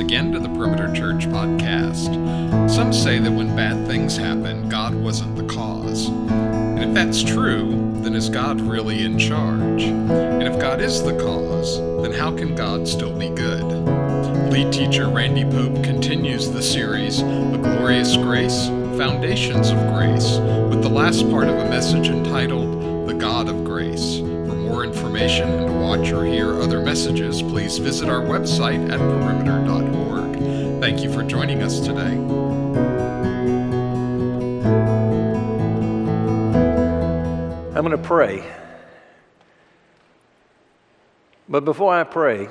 again to the Perimeter Church podcast. Some say that when bad things happen, God wasn't the cause. And if that's true, then is God really in charge? And if God is the cause, then how can God still be good? Lead teacher Randy Pope continues the series, A Glorious Grace Foundations of Grace, with the last part of a message entitled, The God of Grace. For more information watch or hear other messages, please visit our website at perimeter.org. Thank you for joining us today. I'm going to pray. But before I pray,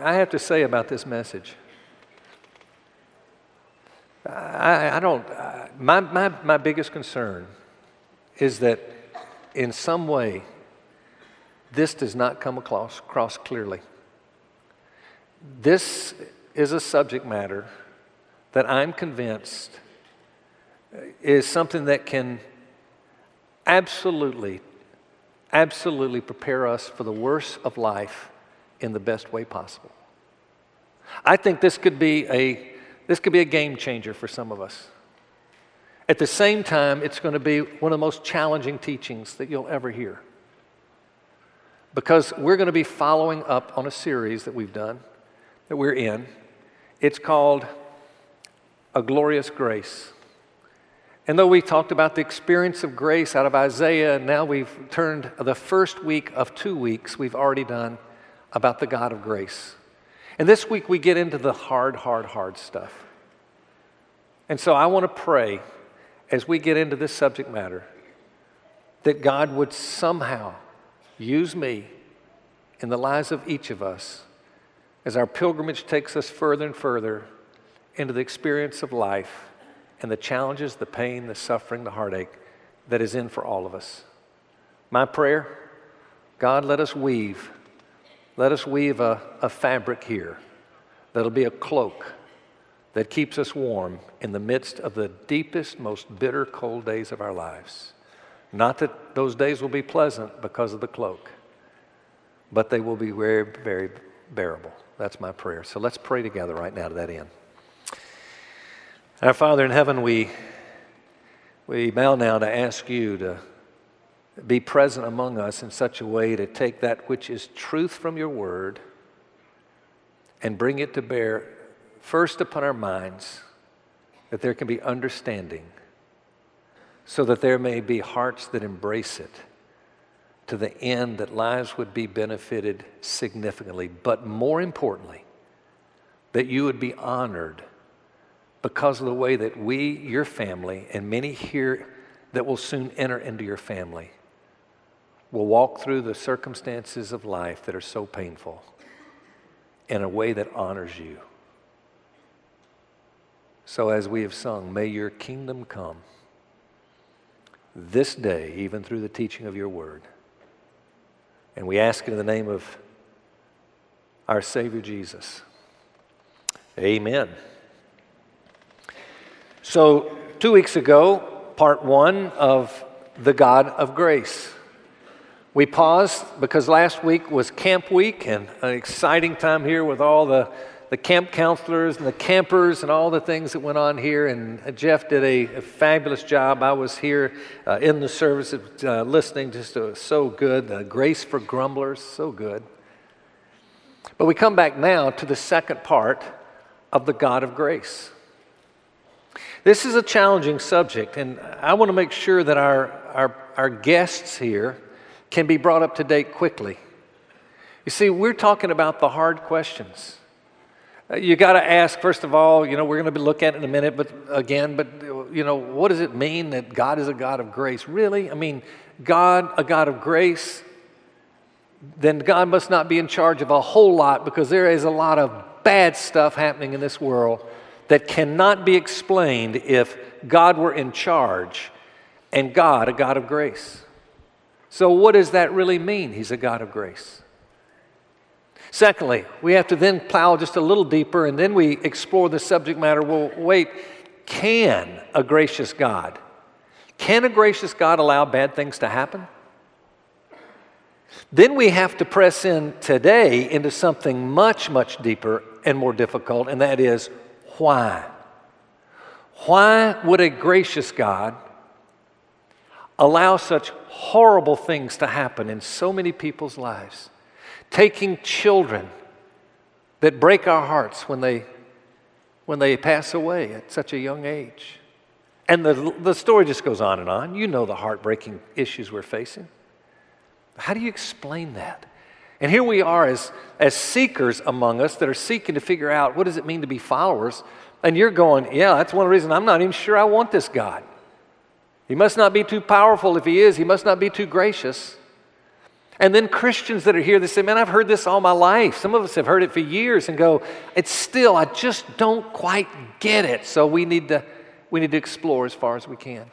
I have to say about this message. I, I don't, my, my, my biggest concern is that in some way, this does not come across, across clearly. This is a subject matter that I'm convinced is something that can absolutely, absolutely prepare us for the worst of life in the best way possible. I think this could be a, this could be a game changer for some of us. At the same time, it's going to be one of the most challenging teachings that you'll ever hear. Because we're going to be following up on a series that we've done, that we're in. It's called A Glorious Grace. And though we talked about the experience of grace out of Isaiah, now we've turned the first week of two weeks we've already done about the God of grace. And this week we get into the hard, hard, hard stuff. And so I want to pray as we get into this subject matter that God would somehow use me in the lives of each of us as our pilgrimage takes us further and further into the experience of life and the challenges, the pain, the suffering, the heartache that is in for all of us. My prayer God, let us weave, let us weave a, a fabric here that'll be a cloak that keeps us warm in the midst of the deepest, most bitter, cold days of our lives. Not that those days will be pleasant because of the cloak, but they will be very, very bearable. That's my prayer. So let's pray together right now to that end. Our Father in heaven, we, we bow now to ask you to be present among us in such a way to take that which is truth from your word and bring it to bear first upon our minds, that there can be understanding, so that there may be hearts that embrace it to the end that lives would be benefited significantly, but more importantly, that you would be honored because of the way that we, your family, and many here that will soon enter into your family, will walk through the circumstances of life that are so painful in a way that honors you. So, as we have sung, may your kingdom come this day, even through the teaching of your word. And we ask in the name of our Savior Jesus. Amen. So, two weeks ago, part one of The God of Grace. We paused because last week was camp week and an exciting time here with all the, the camp counselors and the campers and all the things that went on here. And Jeff did a, a fabulous job. I was here uh, in the service uh, listening, just uh, so good. Grace for Grumblers, so good. But we come back now to the second part of the God of Grace. This is a challenging subject, and I want to make sure that our, our, our guests here can be brought up to date quickly. You see, we're talking about the hard questions. You got to ask, first of all, you know, we're going to looking at it in a minute, but again, but, you know, what does it mean that God is a God of grace? Really? I mean, God, a God of grace, then God must not be in charge of a whole lot because there is a lot of bad stuff happening in this world that cannot be explained if God were in charge and God, a God of grace. So, what does that really mean? He's a God of grace. Secondly, we have to then plow just a little deeper and then we explore the subject matter. Well, wait, can a gracious God, can a gracious God allow bad things to happen? Then we have to press in today into something much, much deeper and more difficult, and that is why? Why would a gracious God allow such horrible things to happen in so many people's lives? Taking children that break our hearts when they, when they pass away at such a young age. And the, the story just goes on and on. You know the heartbreaking issues we're facing. How do you explain that? And here we are as, as seekers among us that are seeking to figure out what does it mean to be followers. And you're going, yeah, that's one reason I'm not even sure I want this God. He must not be too powerful if he is, he must not be too gracious. And then Christians that are here, they say, man, I've heard this all my life. Some of us have heard it for years and go, it's still, I just don't quite get it. So we need to, we need to explore as far as we can.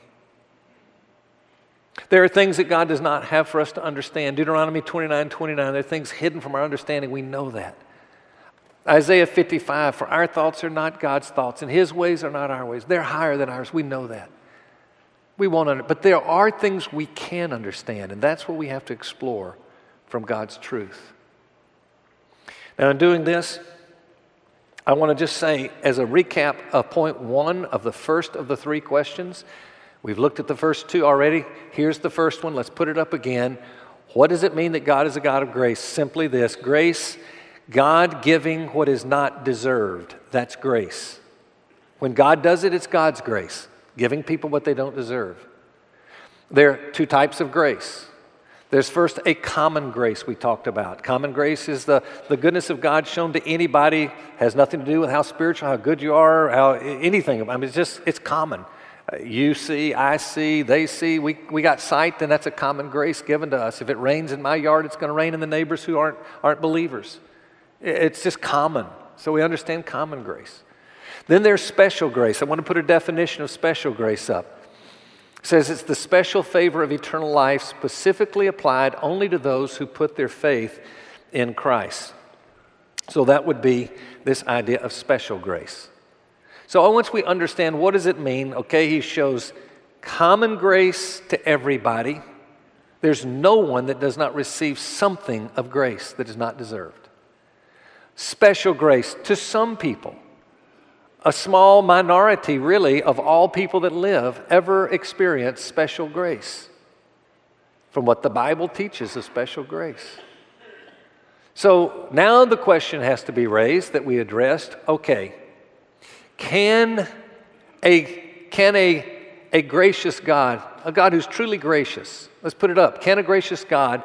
There are things that God does not have for us to understand. Deuteronomy 29 29, there are things hidden from our understanding. We know that. Isaiah 55, for our thoughts are not God's thoughts, and his ways are not our ways. They're higher than ours. We know that. We won't under, but there are things we can understand, and that's what we have to explore from God's truth. Now, in doing this, I want to just say, as a recap of point one of the first of the three questions, we've looked at the first two already. Here's the first one. Let's put it up again. What does it mean that God is a God of grace? Simply this grace God giving what is not deserved. That's grace. When God does it, it's God's grace, giving people what they don't deserve. There are two types of grace. There's first a common grace we talked about. Common grace is the, the goodness of God shown to anybody, has nothing to do with how spiritual, how good you are, how anything. I mean, it's just, it's common. Uh, you see, I see, they see. We, we got sight, then that's a common grace given to us. If it rains in my yard, it's going to rain in the neighbors who aren't, aren't believers. It's just common. So we understand common grace. Then there's special grace. I want to put a definition of special grace up. It says it's the special favor of eternal life specifically applied only to those who put their faith in Christ. So that would be this idea of special grace. So once we understand what does it mean, okay, he shows common grace to everybody. There's no one that does not receive something of grace that is not deserved special grace to some people. A small minority, really, of all people that live ever experience special grace. From what the Bible teaches of special grace. So now the question has to be raised that we addressed. Okay, can a, can a, a gracious God, a God who's truly gracious, let's put it up, can a gracious God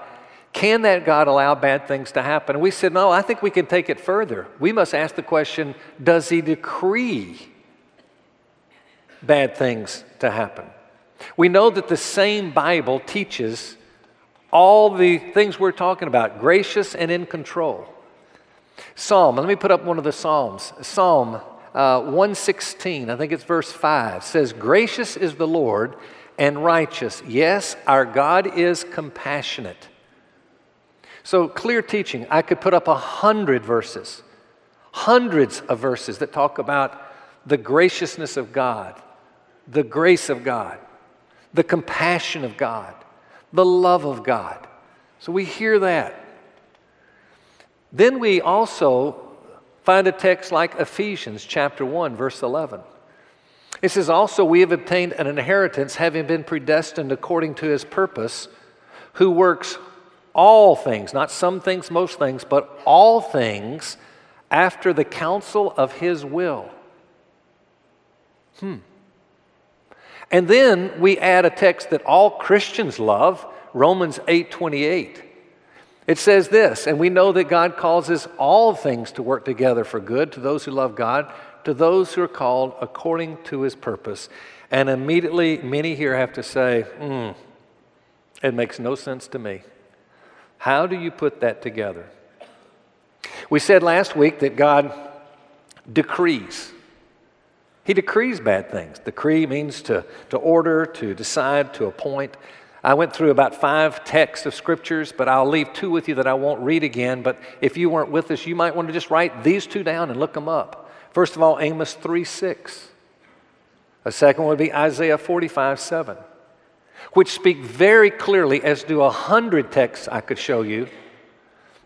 can that God allow bad things to happen? And we said, no, I think we can take it further. We must ask the question does He decree bad things to happen? We know that the same Bible teaches all the things we're talking about gracious and in control. Psalm, let me put up one of the Psalms. Psalm uh, 116, I think it's verse 5, says, Gracious is the Lord and righteous. Yes, our God is compassionate. So, clear teaching. I could put up a hundred verses, hundreds of verses that talk about the graciousness of God, the grace of God, the compassion of God, the love of God. So, we hear that. Then we also find a text like Ephesians chapter 1, verse 11. It says, Also, we have obtained an inheritance, having been predestined according to his purpose, who works all things, not some things, most things, but all things after the counsel of his will. Hmm. And then we add a text that all Christians love, Romans 8:28. It says this, and we know that God causes all things to work together for good to those who love God, to those who are called according to his purpose. And immediately many here have to say, hmm, it makes no sense to me. How do you put that together? We said last week that God decrees. He decrees bad things. Decree means to, to order, to decide, to appoint. I went through about five texts of scriptures, but I'll leave two with you that I won't read again. But if you weren't with us, you might want to just write these two down and look them up. First of all, Amos 3 6. A second would be Isaiah 45 7 which speak very clearly, as do a hundred texts I could show you,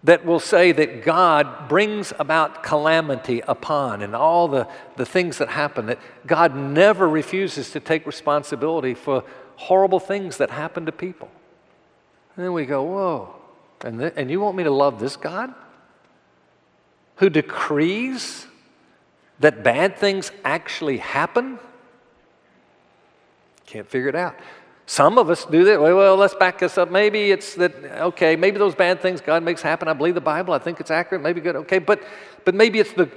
that will say that God brings about calamity upon and all the, the things that happen, that God never refuses to take responsibility for horrible things that happen to people. And then we go, whoa, and, th- and you want me to love this God? Who decrees that bad things actually happen? Can't figure it out. Some of us do that. Well, let's back this up. Maybe it's that, okay, maybe those bad things God makes happen. I believe the Bible. I think it's accurate. Maybe good. Okay, but, but maybe it's the,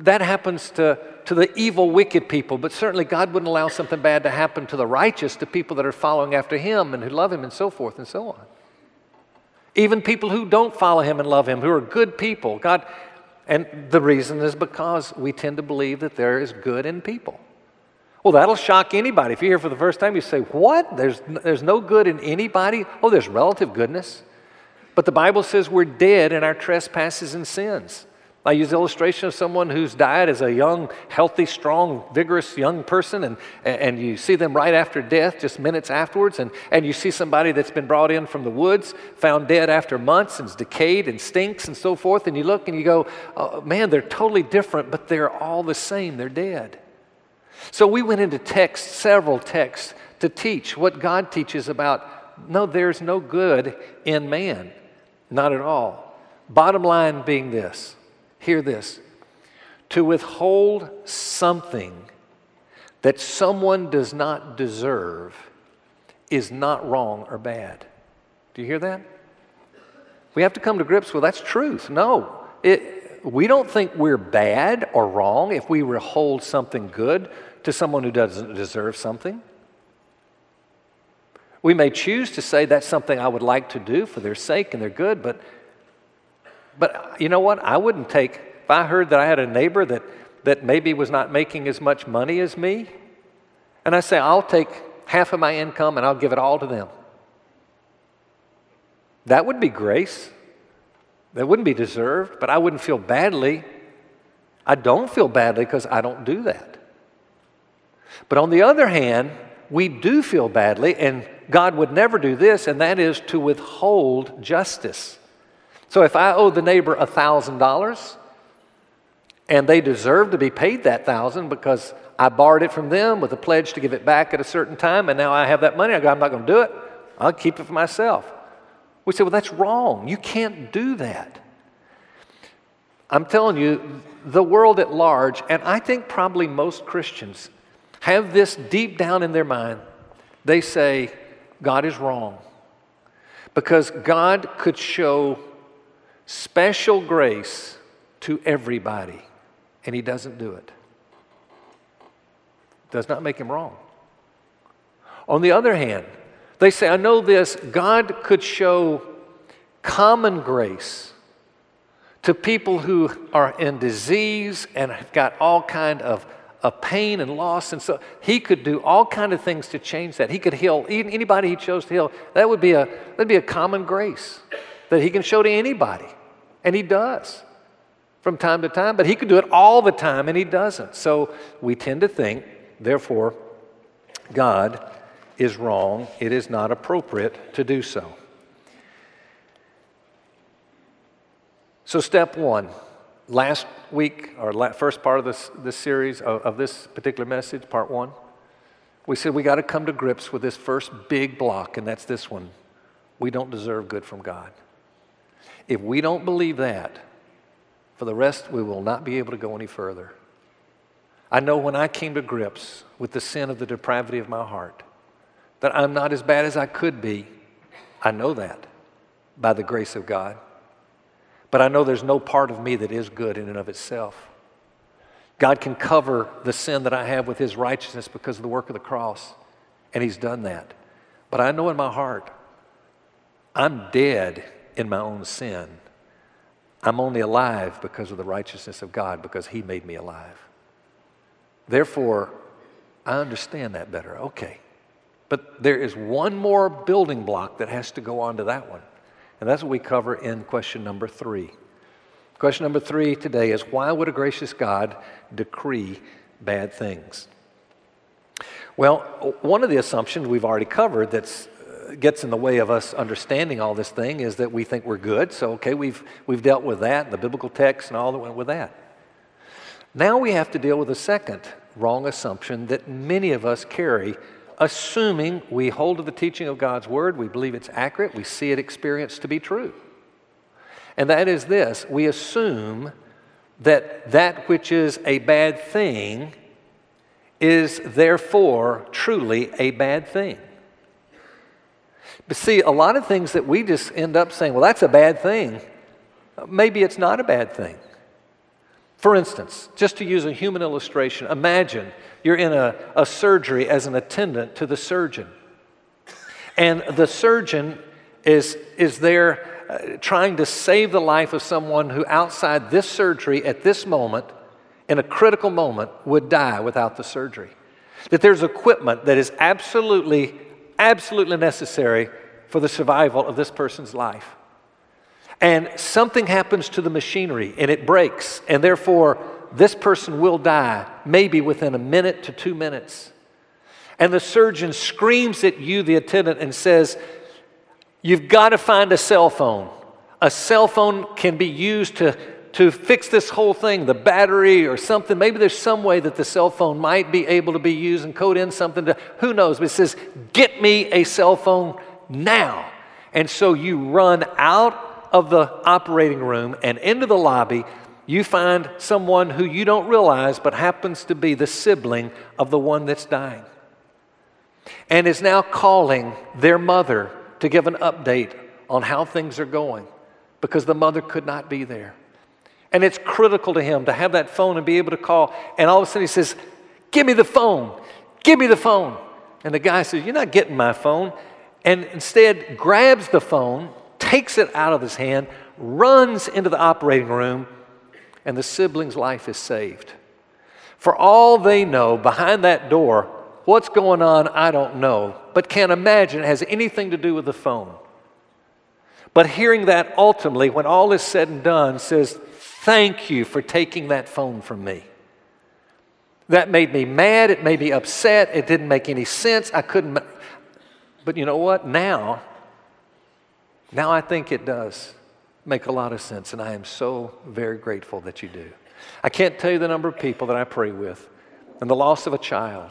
that happens to, to the evil, wicked people. But certainly God wouldn't allow something bad to happen to the righteous, to people that are following after Him and who love Him and so forth and so on. Even people who don't follow Him and love Him, who are good people. God, and the reason is because we tend to believe that there is good in people. Well, that'll shock anybody. If you're here for the first time, you say, What? There's, there's no good in anybody? Oh, there's relative goodness. But the Bible says we're dead in our trespasses and sins. I use the illustration of someone who's died as a young, healthy, strong, vigorous young person, and, and you see them right after death, just minutes afterwards, and, and you see somebody that's been brought in from the woods, found dead after months, and is decayed and stinks and so forth, and you look and you go, oh, man, they're totally different, but they're all the same, they're dead. So we went into texts, several texts, to teach what God teaches about no, there's no good in man. Not at all. Bottom line being this hear this to withhold something that someone does not deserve is not wrong or bad. Do you hear that? We have to come to grips with that's truth. No, it, we don't think we're bad or wrong if we withhold something good to someone who doesn't deserve something. We may choose to say that's something I would like to do for their sake and their good, but, but you know what? I wouldn't take, if I heard that I had a neighbor that, that maybe was not making as much money as me, and I say, I'll take half of my income and I'll give it all to them. That would be grace. That wouldn't be deserved, but I wouldn't feel badly. I don't feel badly because I don't do that. But on the other hand, we do feel badly, and God would never do this, and that is to withhold justice. So if I owe the neighbor $1,000 and they deserve to be paid that thousand because I borrowed it from them with a pledge to give it back at a certain time, and now I have that money, I go, I'm not going to do it. I'll keep it for myself. We say, well, that's wrong. You can't do that. I'm telling you, the world at large, and I think probably most Christians, have this deep down in their mind. They say, God is wrong. Because God could show special grace to everybody, and He doesn't do it. Does not make Him wrong. On the other hand, they say, I know this, God could show common grace to people who are in disease and have got all kind of of pain and loss. And so he could do all kind of things to change that. He could heal anybody he chose to heal. That would be a, that'd be a common grace that he can show to anybody. And he does from time to time, but he could do it all the time and he doesn't. So we tend to think, therefore, God is wrong. It is not appropriate to do so. So, step one last week, or first part of this, this series, of, of this particular message, part one, we said we got to come to grips with this first big block, and that's this one. We don't deserve good from God. If we don't believe that, for the rest, we will not be able to go any further. I know when I came to grips with the sin of the depravity of my heart, that I'm not as bad as I could be. I know that by the grace of God. But I know there's no part of me that is good in and of itself. God can cover the sin that I have with His righteousness because of the work of the cross, and He's done that. But I know in my heart, I'm dead in my own sin. I'm only alive because of the righteousness of God, because He made me alive. Therefore, I understand that better. Okay. But there is one more building block that has to go on to that one. And that's what we cover in question number three. Question number three today is why would a gracious God decree bad things? Well, one of the assumptions we've already covered that's uh, gets in the way of us understanding all this thing is that we think we're good. So, okay, we've, we've dealt with that, the biblical text and all that went with that. Now we have to deal with a second wrong assumption that many of us carry, assuming we hold to the teaching of God's Word, we believe it's accurate, we see it experienced to be true. And that is this we assume that that which is a bad thing is therefore truly a bad thing. But see, a lot of things that we just end up saying, well, that's a bad thing, maybe it's not a bad thing. For instance, just to use a human illustration, imagine you're in a, a surgery as an attendant to the surgeon. And the surgeon is, is there uh, trying to save the life of someone who, outside this surgery at this moment, in a critical moment, would die without the surgery. That there's equipment that is absolutely, absolutely necessary for the survival of this person's life. And something happens to the machinery and it breaks, and therefore this person will die maybe within a minute to two minutes. And the surgeon screams at you, the attendant, and says, You've got to find a cell phone. A cell phone can be used to to fix this whole thing, the battery or something. Maybe there's some way that the cell phone might be able to be used and code in something to, who knows? But it says, get me a cell phone now. And so you run out of the operating room and into the lobby. You find someone who you don't realize but happens to be the sibling of the one that's dying and is now calling their mother to give an update on how things are going because the mother could not be there. And it's critical to him to have that phone and be able to call. And all of a sudden he says, Give me the phone. Give me the phone. And the guy says, You're not getting my phone. And instead grabs the phone, takes it out of his hand, runs into the operating room, and the sibling's life is saved. For all they know, behind that door, what's going on, I don't know, but can't imagine it has anything to do with the phone. But hearing that ultimately, when all is said and done, says, Thank you for taking that phone from me. That made me mad. It made me upset. It didn't make any sense. I couldn't. But you know what? Now, now I think it does make a lot of sense, and I am so very grateful that you do. I can't tell you the number of people that I pray with and the loss of a child.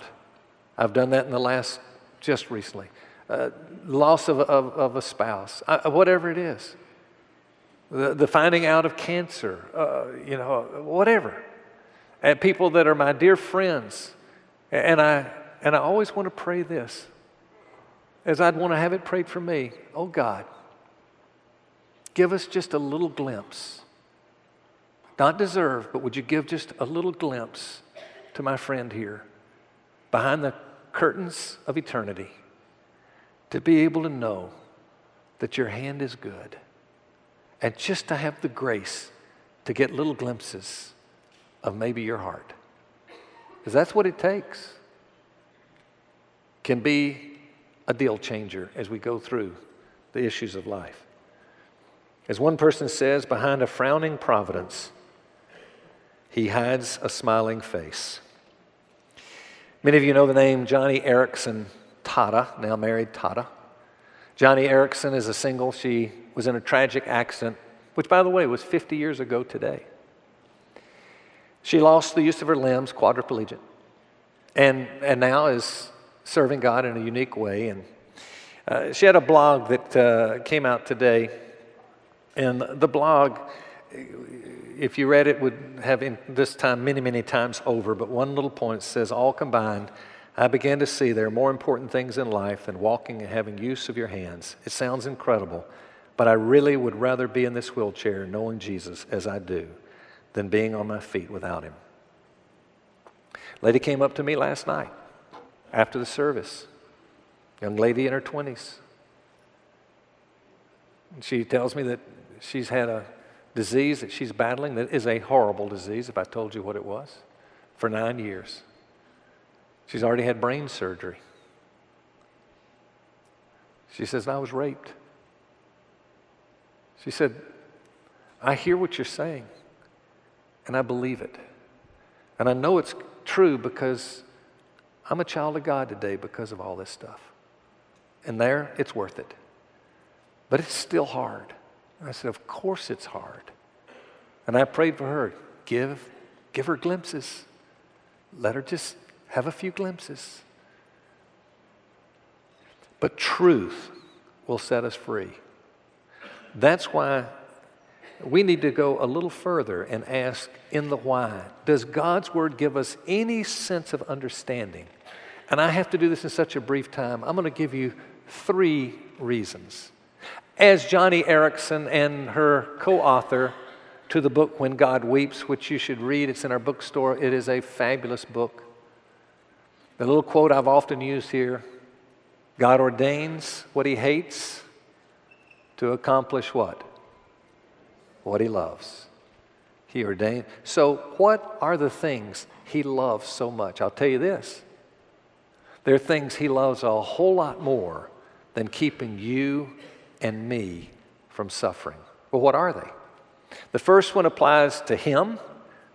I've done that in the last, just recently. Uh, loss of, of, of a spouse, uh, whatever it is the, the finding out of cancer, uh, you know, whatever. And people that are my dear friends. And I, and I always want to pray this, as I'd want to have it prayed for me. Oh God, give us just a little glimpse. Not deserve, but would you give just a little glimpse to my friend here behind the curtains of eternity to be able to know that your hand is good and just to have the grace to get little glimpses of maybe your heart. Because that's what it takes. Can be a deal changer as we go through the issues of life. As one person says, behind a frowning providence, he hides a smiling face. Many of you know the name Joni Eareckson Tada, now married Tada. Joni Eareckson is a single. She was in a tragic accident, which, by the way, was 50 years ago today. She lost the use of her limbs, quadriplegic, and, and now is serving God in a unique way. And uh, she had a blog that uh, came out today, and the blog, if you read it, would have in this time many, many times over. But one little point says, All combined, I began to see there are more important things in life than walking and having use of your hands. It sounds incredible, but I really would rather be in this wheelchair knowing Jesus as I do than being on my feet without him. Lady came up to me last night after the service. Young lady in her 20s. She tells me that she's had a disease that she's battling that is a horrible disease, if I told you what it was, for nine years. She's already had brain surgery. She says, I was raped. She said, I hear what you're saying, and I believe it. And I know it's true because I'm a child of God today because of all this stuff. And there, it's worth it. But it's still hard. I said, Of course it's hard. And I prayed for her. Give, give her glimpses. Let her just have a few glimpses. But truth will set us free. That's why we need to go a little further and ask in the why. Does God's word give us any sense of understanding? And I have to do this in such a brief time. I'm going to give you three reasons. As Joni Eareckson and her co author to the book When God Weeps, which you should read, it's in our bookstore. It is a fabulous book. The little quote I've often used here God ordains what he hates to accomplish what? What he loves. He ordained. So, what are the things he loves so much? I'll tell you this there are things he loves a whole lot more than keeping you and me from suffering. Well, what are they? The first one applies to him,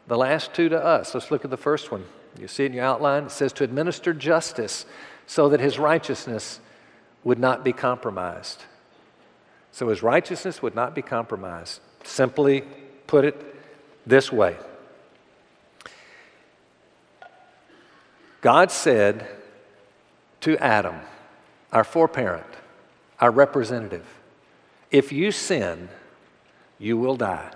the last two to us. Let's look at the first one. You see it in your outline. It says to administer justice so that his righteousness would not be compromised. So his righteousness would not be compromised. Simply put it this way God said to Adam, our foreparent, our representative, if you sin, you will die.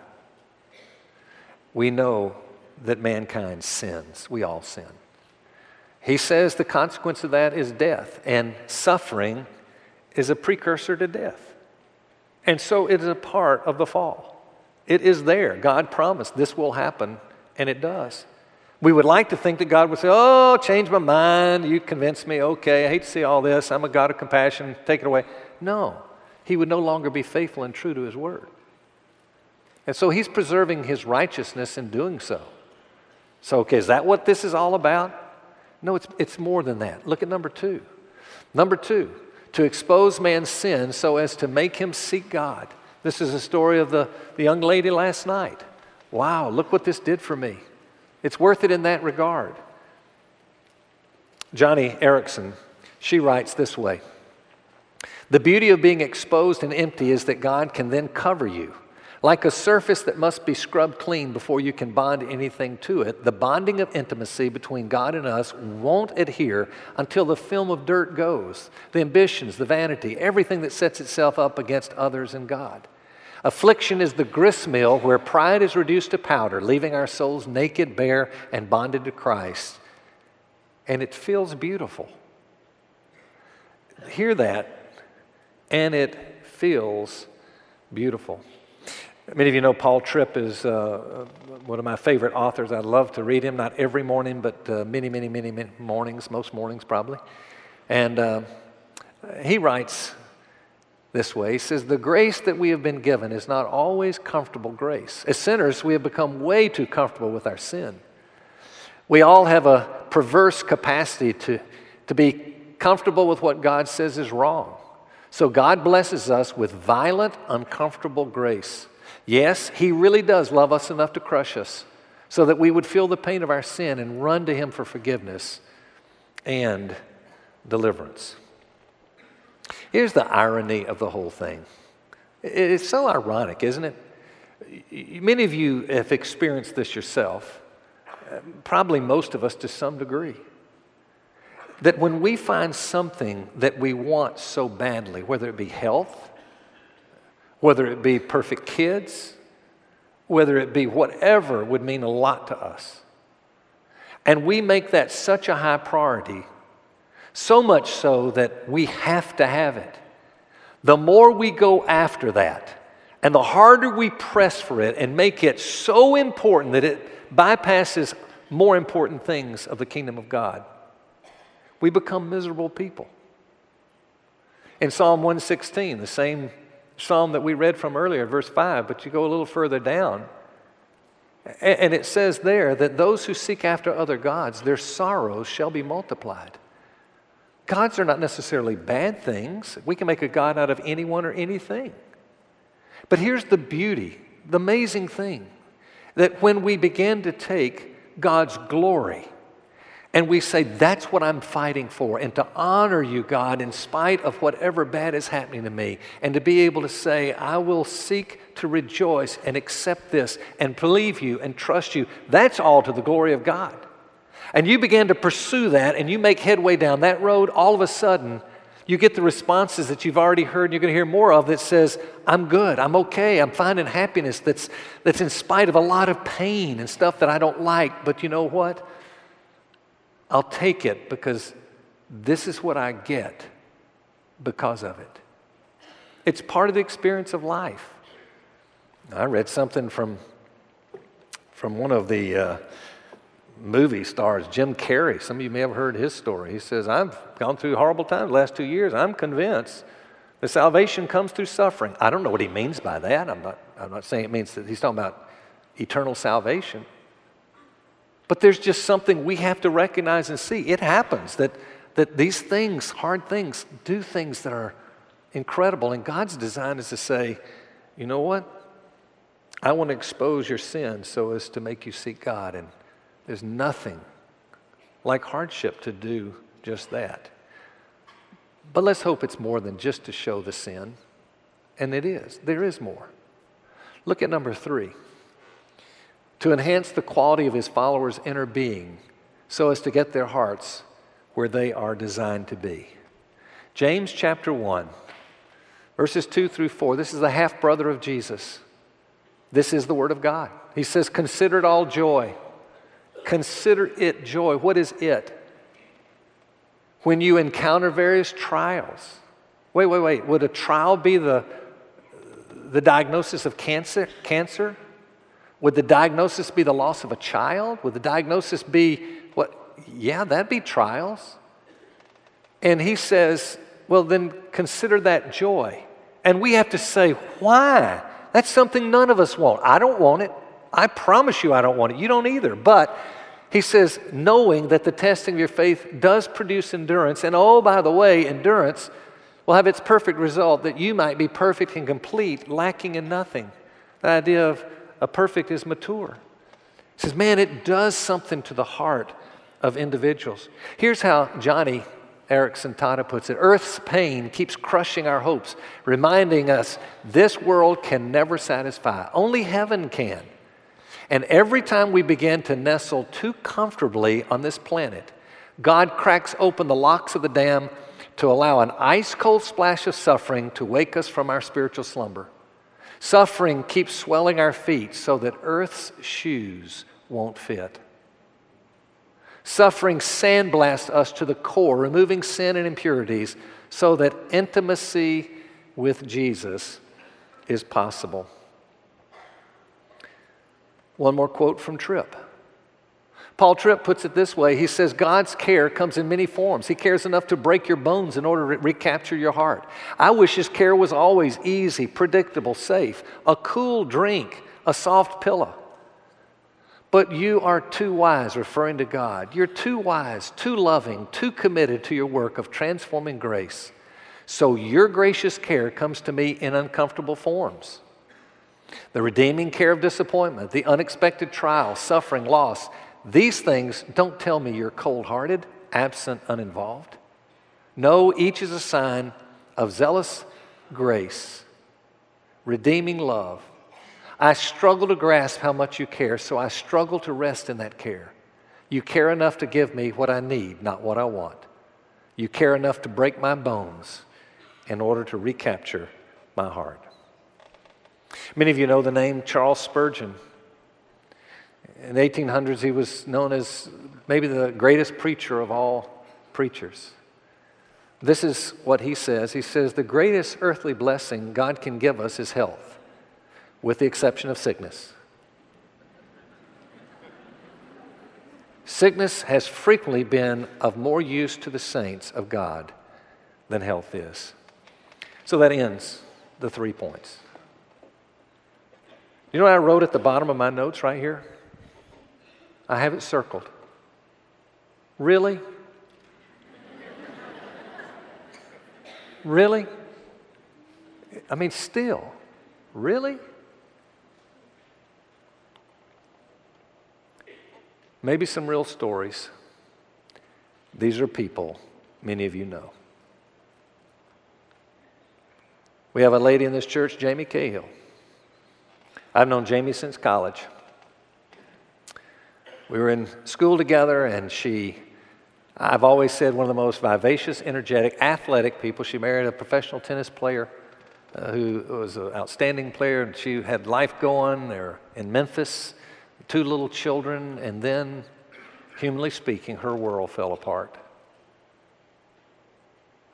We know that mankind sins. We all sin. He says the consequence of that is death, and suffering is a precursor to death. And so it is a part of the fall. It is there. God promised this will happen, and it does. We would like to think that God would say, Oh, change my mind. You convinced me. Okay, I hate to see all this. I'm a God of compassion. Take it away. No, He would no longer be faithful and true to His word. And so He's preserving His righteousness in doing so. So, okay, is that what this is all about? No, it's, it's more than that. Look at number two. Number two, to expose man's sin so as to make him seek God. This is a story of the, the young lady last night. Wow, look what this did for me. It's worth it in that regard. Joni Eareckson, she writes this way The beauty of being exposed and empty is that God can then cover you like a surface that must be scrubbed clean before you can bond anything to it, the bonding of intimacy between God and us won't adhere until the film of dirt goes the ambitions, the vanity, everything that sets itself up against others and God. Affliction is the gristmill where pride is reduced to powder, leaving our souls naked, bare, and bonded to Christ. And it feels beautiful. Hear that, and it feels beautiful. Many of you know Paul Tripp is uh, one of my favorite authors. I love to read him, not every morning, but uh, many, many, many, many mornings, most mornings probably. And uh, he writes this way He says, The grace that we have been given is not always comfortable grace. As sinners, we have become way too comfortable with our sin. We all have a perverse capacity to, to be comfortable with what God says is wrong. So God blesses us with violent, uncomfortable grace. Yes, He really does love us enough to crush us so that we would feel the pain of our sin and run to Him for forgiveness and deliverance. Here's the irony of the whole thing it's so ironic, isn't it? Many of you have experienced this yourself, uh, probably most of us to some degree. That when we find something that we want so badly, whether it be health, whether it be perfect kids, whether it be whatever would mean a lot to us. And we make that such a high priority, so much so that we have to have it. The more we go after that, and the harder we press for it and make it so important that it bypasses more important things of the kingdom of God, we become miserable people. In Psalm 116, the same psalm that we read from earlier, verse 5, but you go a little further down. And it says there that those who seek after other gods, their sorrows shall be multiplied. Gods are not necessarily bad things. We can make a God out of anyone or anything. But here's the beauty, the amazing thing that when we begin to take God's glory And we say, That's what I'm fighting for. And to honor you, God, in spite of whatever bad is happening to me. And to be able to say, I will seek to rejoice and accept this and believe you and trust you. That's all to the glory of God. And you begin to pursue that and you make headway down that road, all of a sudden, you get the responses that you've already heard and you're going to hear more of that says, I'm good, I'm okay, I'm finding happiness that's, that's in spite of a lot of pain and stuff that I don't like. But you know what? I'll take it because this is what I get because of it. It's part of the experience of life. I read something from, from one of the uh, movie stars, Jim Carrey. Some of you may have heard his story. He says, I've gone through horrible times the last two years. I'm convinced that salvation comes through suffering. I don't know what he means by that. I'm not, I'm not saying it means that he's talking about eternal salvation. But there's just something we have to recognize and see. It happens that, that these things, hard things, do things that are incredible. And God's design is to say, you know what? I want to expose your sin so as to make you seek God. And there's nothing like hardship to do just that. But let's hope it's more than just to show the sin. And it is. There is more. Look at number three to enhance the quality of his followers' inner being so as to get their hearts where they are designed to be. James chapter 1, verses 2 through 4. This is the half brother of Jesus. This is the Word of God. He says, Consider it all joy. Consider it joy. What is it? When you encounter various trials. Wait, wait, wait. Would a trial be the, the diagnosis of cancer? Cancer? Would the diagnosis be the loss of a child? Would the diagnosis be what? Yeah, that'd be trials. And he says, well, then consider that joy. And we have to say, why? That's something none of us want. I don't want it. I promise you I don't want it. You don't either. But he says, knowing that the testing of your faith does produce endurance, and oh, by the way, endurance will have its perfect result that you might be perfect and complete, lacking in nothing. The idea of a perfect is mature. He says, man, it does something to the heart of individuals. Here's how Joni Eareckson Tada puts it Earth's pain keeps crushing our hopes, reminding us this world can never satisfy, only heaven can. And every time we begin to nestle too comfortably on this planet, God cracks open the locks of the dam to allow an ice cold splash of suffering to wake us from our spiritual slumber. Suffering keeps swelling our feet so that earth's shoes won't fit. Suffering sandblasts us to the core, removing sin and impurities so that intimacy with Jesus is possible. One more quote from Tripp. Paul Tripp puts it this way He says, God's care comes in many forms. He cares enough to break your bones in order to recapture your heart. I wish His care was always easy, predictable, safe, a cool drink, a soft pillow. But you are too wise, referring to God. You're too wise, too loving, too committed to your work of transforming grace. So your gracious care comes to me in uncomfortable forms the redeeming care of disappointment, the unexpected trial, suffering, loss. These things don't tell me you're cold hearted, absent, uninvolved. No, each is a sign of zealous grace, redeeming love. I struggle to grasp how much you care, so I struggle to rest in that care. You care enough to give me what I need, not what I want. You care enough to break my bones in order to recapture my heart. Many of you know the name Charles Spurgeon. In the 1800s, he was known as maybe the greatest preacher of all preachers. This is what he says He says, The greatest earthly blessing God can give us is health, with the exception of sickness. Sickness has frequently been of more use to the saints of God than health is. So that ends the three points. You know what I wrote at the bottom of my notes right here? I have it circled. Really? really? I mean, still. Really? Maybe some real stories. These are people many of you know. We have a lady in this church, Jamie Cahill. I've known Jamie since college. We were in school together, and she, I've always said, one of the most vivacious, energetic, athletic people. She married a professional tennis player uh, who was an outstanding player, and she had life going there in Memphis, two little children, and then, humanly speaking, her world fell apart.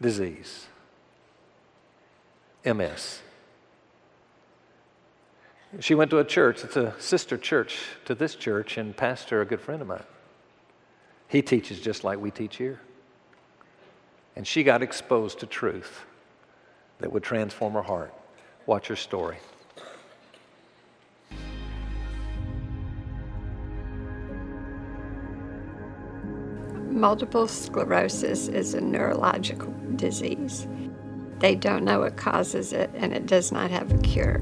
Disease. MS. She went to a church, it's a sister church to this church, and pastor, a good friend of mine. He teaches just like we teach here. And she got exposed to truth that would transform her heart. Watch her story. Multiple sclerosis is a neurological disease. They don't know what causes it, and it does not have a cure.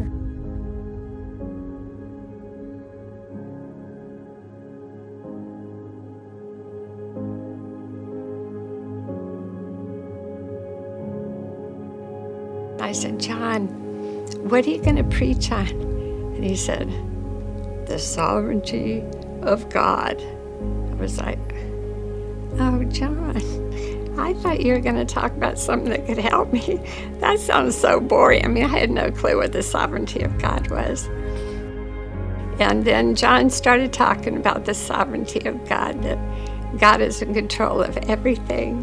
Said, John, what are you going to preach on? And he said, the sovereignty of God. I was like, oh, John, I thought you were going to talk about something that could help me. That sounds so boring. I mean, I had no clue what the sovereignty of God was. And then John started talking about the sovereignty of God, that God is in control of everything.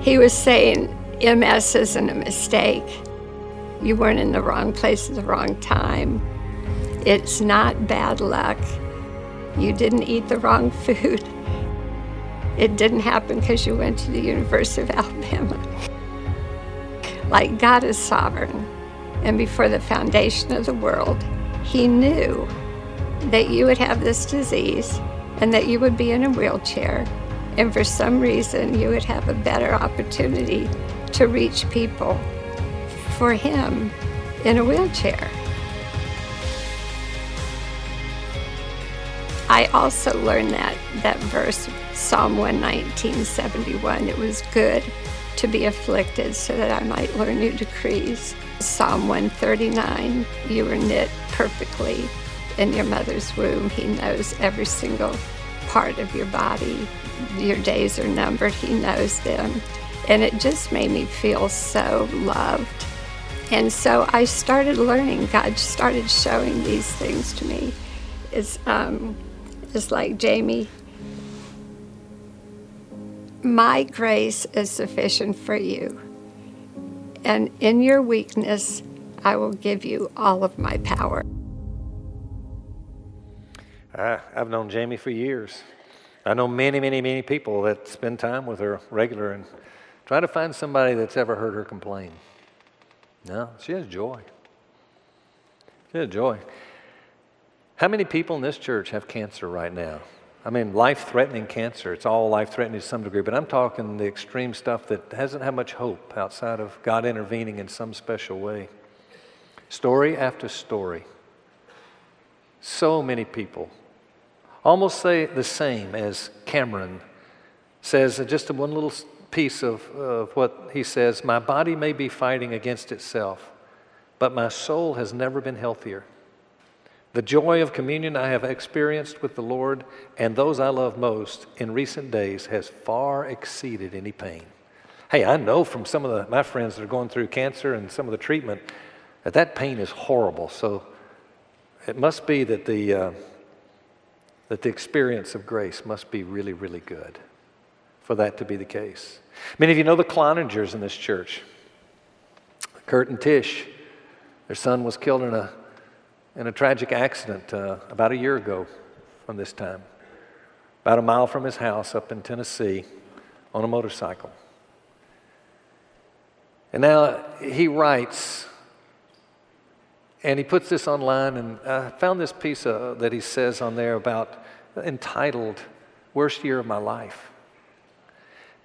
He was saying MS isn't a mistake. You weren't in the wrong place at the wrong time. It's not bad luck. You didn't eat the wrong food. It didn't happen because you went to the University of Alabama. like God is sovereign, and before the foundation of the world, He knew that you would have this disease and that you would be in a wheelchair, and for some reason, you would have a better opportunity to reach people for Him in a wheelchair. I also learned that, that verse, Psalm 119, 71. It was good to be afflicted so that I might learn new decrees. Psalm 139, you were knit perfectly in your mother's womb. He knows every single part of your body. Your days are numbered, He knows them. And it just made me feel so loved. And so I started learning. God started showing these things to me. It's, um, it's like Jamie. My grace is sufficient for you. And in your weakness, I will give you all of my power. I, I've known Jamie for years. I know many, many, many people that spend time with her regular and try to find somebody that's ever heard her complain. No, she has joy. She has joy. How many people in this church have cancer right now? I mean, life threatening cancer. It's all life threatening to some degree, but I'm talking the extreme stuff that hasn't had much hope outside of God intervening in some special way. Story after story. So many people almost say the same as Cameron says, just one little piece of, of what he says My body may be fighting against itself, but my soul has never been healthier. The joy of communion I have experienced with the Lord and those I love most in recent days has far exceeded any pain. Hey, I know from some of the, my friends that are going through cancer and some of the treatment that that pain is horrible. So it must be that the, uh, that the experience of grace must be really, really good for that to be the case. Many of you know the Cloningers in this church. Kurt and Tish, their son was killed in a, in a tragic accident uh, about a year ago from this time, about a mile from his house up in Tennessee on a motorcycle. And now he writes, and he puts this online, and I found this piece uh, that he says on there about entitled Worst Year of My Life.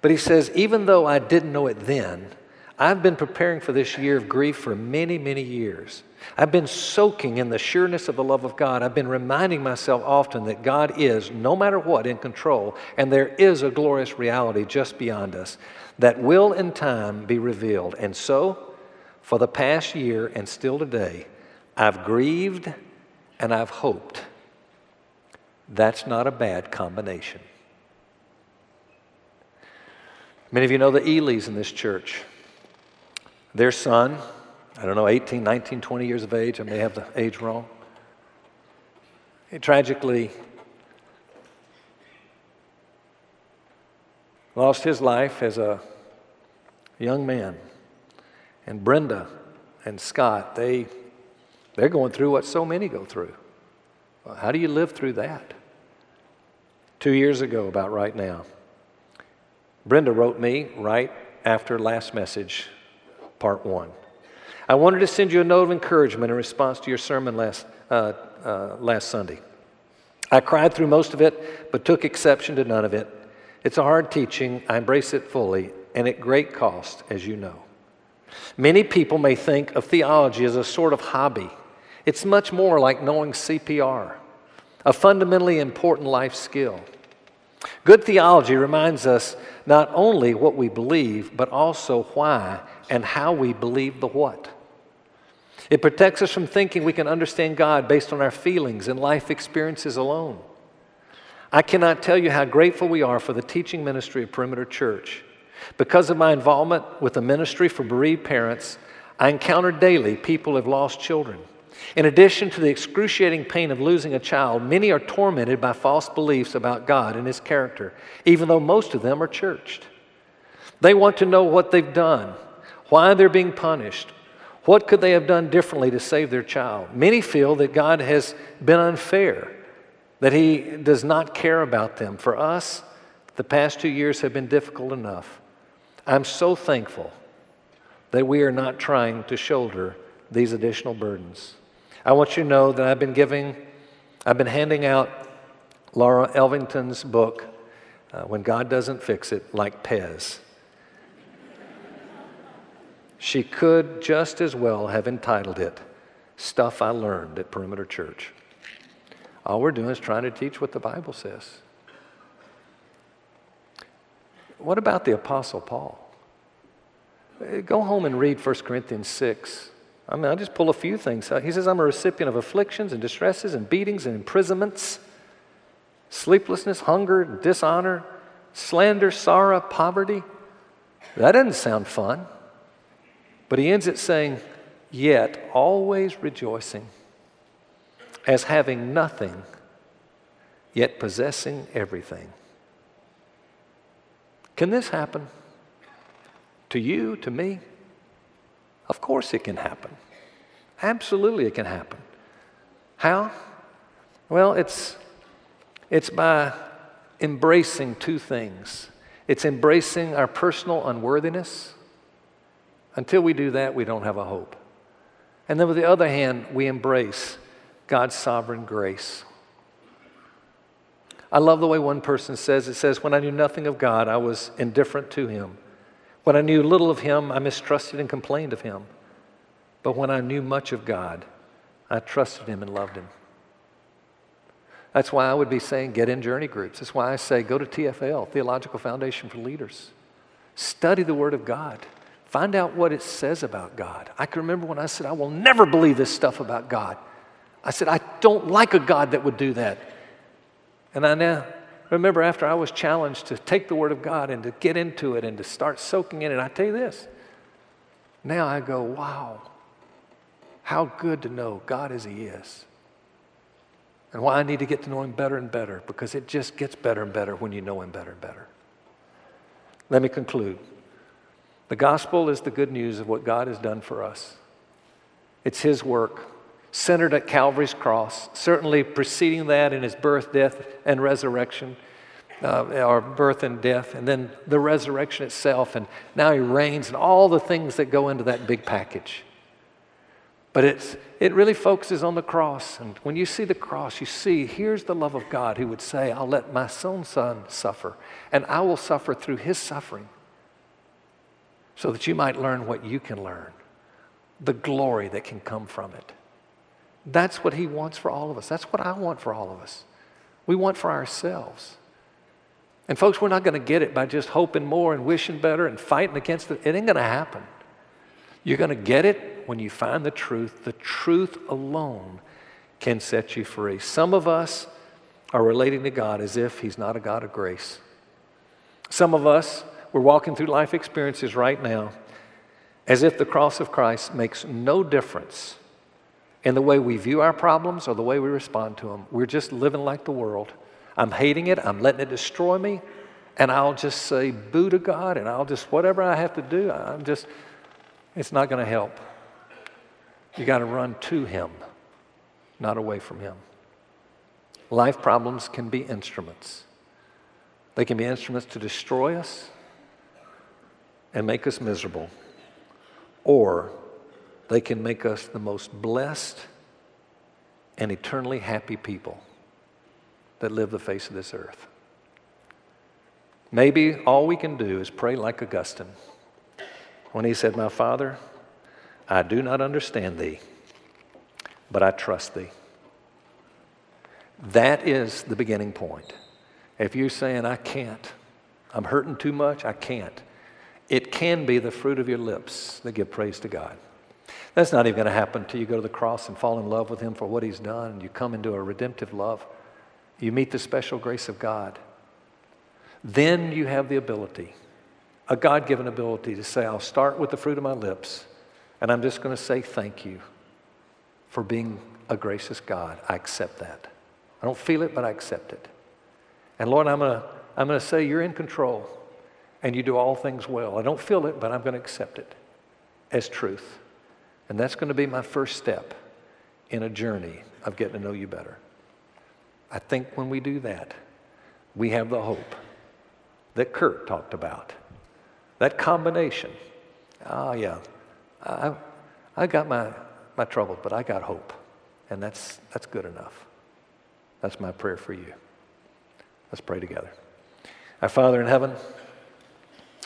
But he says, even though I didn't know it then, I've been preparing for this year of grief for many, many years. I've been soaking in the sureness of the love of God. I've been reminding myself often that God is, no matter what, in control, and there is a glorious reality just beyond us that will in time be revealed. And so, for the past year and still today, I've grieved and I've hoped. That's not a bad combination. Many of you know the Eleys in this church. Their son, I don't know, 18, 19, 20 years of age, I may have the age wrong. He tragically lost his life as a young man. And Brenda and Scott, they, they're going through what so many go through. How do you live through that? Two years ago, about right now, Brenda wrote me right after last message, part one. I wanted to send you a note of encouragement in response to your sermon last, uh, uh, last Sunday. I cried through most of it, but took exception to none of it. It's a hard teaching. I embrace it fully, and at great cost, as you know. Many people may think of theology as a sort of hobby. It's much more like knowing CPR, a fundamentally important life skill. Good theology reminds us not only what we believe, but also why and how we believe the what. It protects us from thinking we can understand God based on our feelings and life experiences alone. I cannot tell you how grateful we are for the teaching ministry of Perimeter Church. Because of my involvement with the ministry for bereaved parents, I encounter daily people who have lost children. In addition to the excruciating pain of losing a child, many are tormented by false beliefs about God and His character, even though most of them are churched. They want to know what they've done, why they're being punished, what could they have done differently to save their child. Many feel that God has been unfair, that He does not care about them. For us, the past two years have been difficult enough. I'm so thankful that we are not trying to shoulder these additional burdens. I want you to know that I've been giving, I've been handing out Laura Elvington's book, uh, When God Doesn't Fix It, like Pez. She could just as well have entitled it Stuff I Learned at Perimeter Church. All we're doing is trying to teach what the Bible says. What about the Apostle Paul? Go home and read 1 Corinthians 6. I mean, I just pull a few things. Uh, he says, I'm a recipient of afflictions and distresses and beatings and imprisonments, sleeplessness, hunger, dishonor, slander, sorrow, poverty. That doesn't sound fun. But he ends it saying, Yet always rejoicing, as having nothing, yet possessing everything. Can this happen? To you, to me? Of course it can happen. Absolutely it can happen. How? Well, it's, it's by embracing two things. It's embracing our personal unworthiness. Until we do that, we don't have a hope. And then, with the other hand, we embrace God's sovereign grace. I love the way one person says it says, When I knew nothing of God, I was indifferent to him. When I knew little of him, I mistrusted and complained of him. But when I knew much of God, I trusted him and loved him. That's why I would be saying get in journey groups. That's why I say go to TFL, Theological Foundation for Leaders. Study the Word of God. Find out what it says about God. I can remember when I said, I will never believe this stuff about God. I said, I don't like a God that would do that. And I now remember after I was challenged to take the Word of God and to get into it and to start soaking in it, I tell you this. Now I go, wow, how good to know God as He is. And why I need to get to know Him better and better, because it just gets better and better when you know Him better and better. Let me conclude. The gospel is the good news of what God has done for us. It's His work centered at Calvary's cross, certainly preceding that in his birth, death, and resurrection, uh, or birth and death, and then the resurrection itself, and now he reigns, and all the things that go into that big package. But it's, it really focuses on the cross. And when you see the cross, you see here's the love of God who would say, I'll let my own son suffer, and I will suffer through his suffering so that you might learn what you can learn, the glory that can come from it. That's what He wants for all of us. That's what I want for all of us. We want for ourselves. And, folks, we're not going to get it by just hoping more and wishing better and fighting against it. It ain't going to happen. You're going to get it when you find the truth. The truth alone can set you free. Some of us are relating to God as if He's not a God of grace. Some of us, we're walking through life experiences right now as if the cross of Christ makes no difference in the way we view our problems or the way we respond to them. We're just living like the world. I'm hating it, I'm letting it destroy me, and I'll just say boo to God and I'll just, whatever I have to do, I'm just, it's not going to help. You got to run to Him, not away from Him. Life problems can be instruments. They can be instruments to destroy us and make us miserable, or they can make us the most blessed and eternally happy people that live the face of this earth. Maybe all we can do is pray like Augustine when he said, My Father, I do not understand thee, but I trust thee. That is the beginning point. If you're saying, I can't, I'm hurting too much, I can't, it can be the fruit of your lips that give praise to God. That's not even going to happen until you go to the cross and fall in love with Him for what He's done, and you come into a redemptive love. You meet the special grace of God. Then you have the ability, a God given ability, to say, I'll start with the fruit of my lips, and I'm just going to say thank you for being a gracious God. I accept that. I don't feel it, but I accept it. And Lord, I'm going to, I'm going to say you're in control and you do all things well. I don't feel it, but I'm going to accept it as truth. And that's going to be my first step in a journey of getting to know you better. I think when we do that, we have the hope that Kurt talked about. That combination. Oh, yeah. I, I got my, my troubles, but I got hope. And that's, that's good enough. That's my prayer for you. Let's pray together. Our Father in heaven,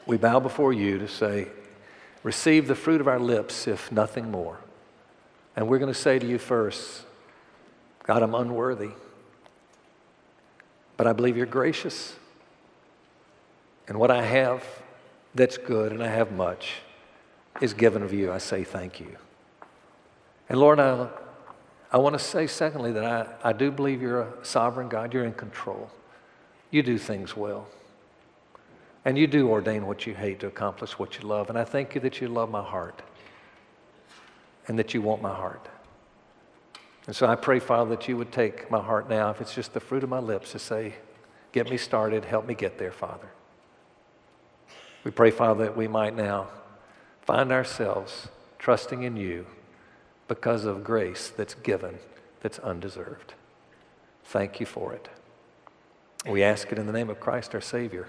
we bow before you to say, receive the fruit of our lips, if nothing more. And we're going to say to you first, God, I'm unworthy, but I believe you're gracious. And what I have that's good, and I have much, is given of you. I say thank you. And Lord, I I want to say, secondly, that I, I do believe you're a sovereign God. You're in control. You do things well. And you do ordain what you hate to accomplish what you love. And I thank you that you love my heart and that you want my heart. And so I pray, Father, that you would take my heart now, if it's just the fruit of my lips, to say, Get me started, help me get there, Father. We pray, Father, that we might now find ourselves trusting in you because of grace that's given that's undeserved. Thank you for it. We ask it in the name of Christ our Savior.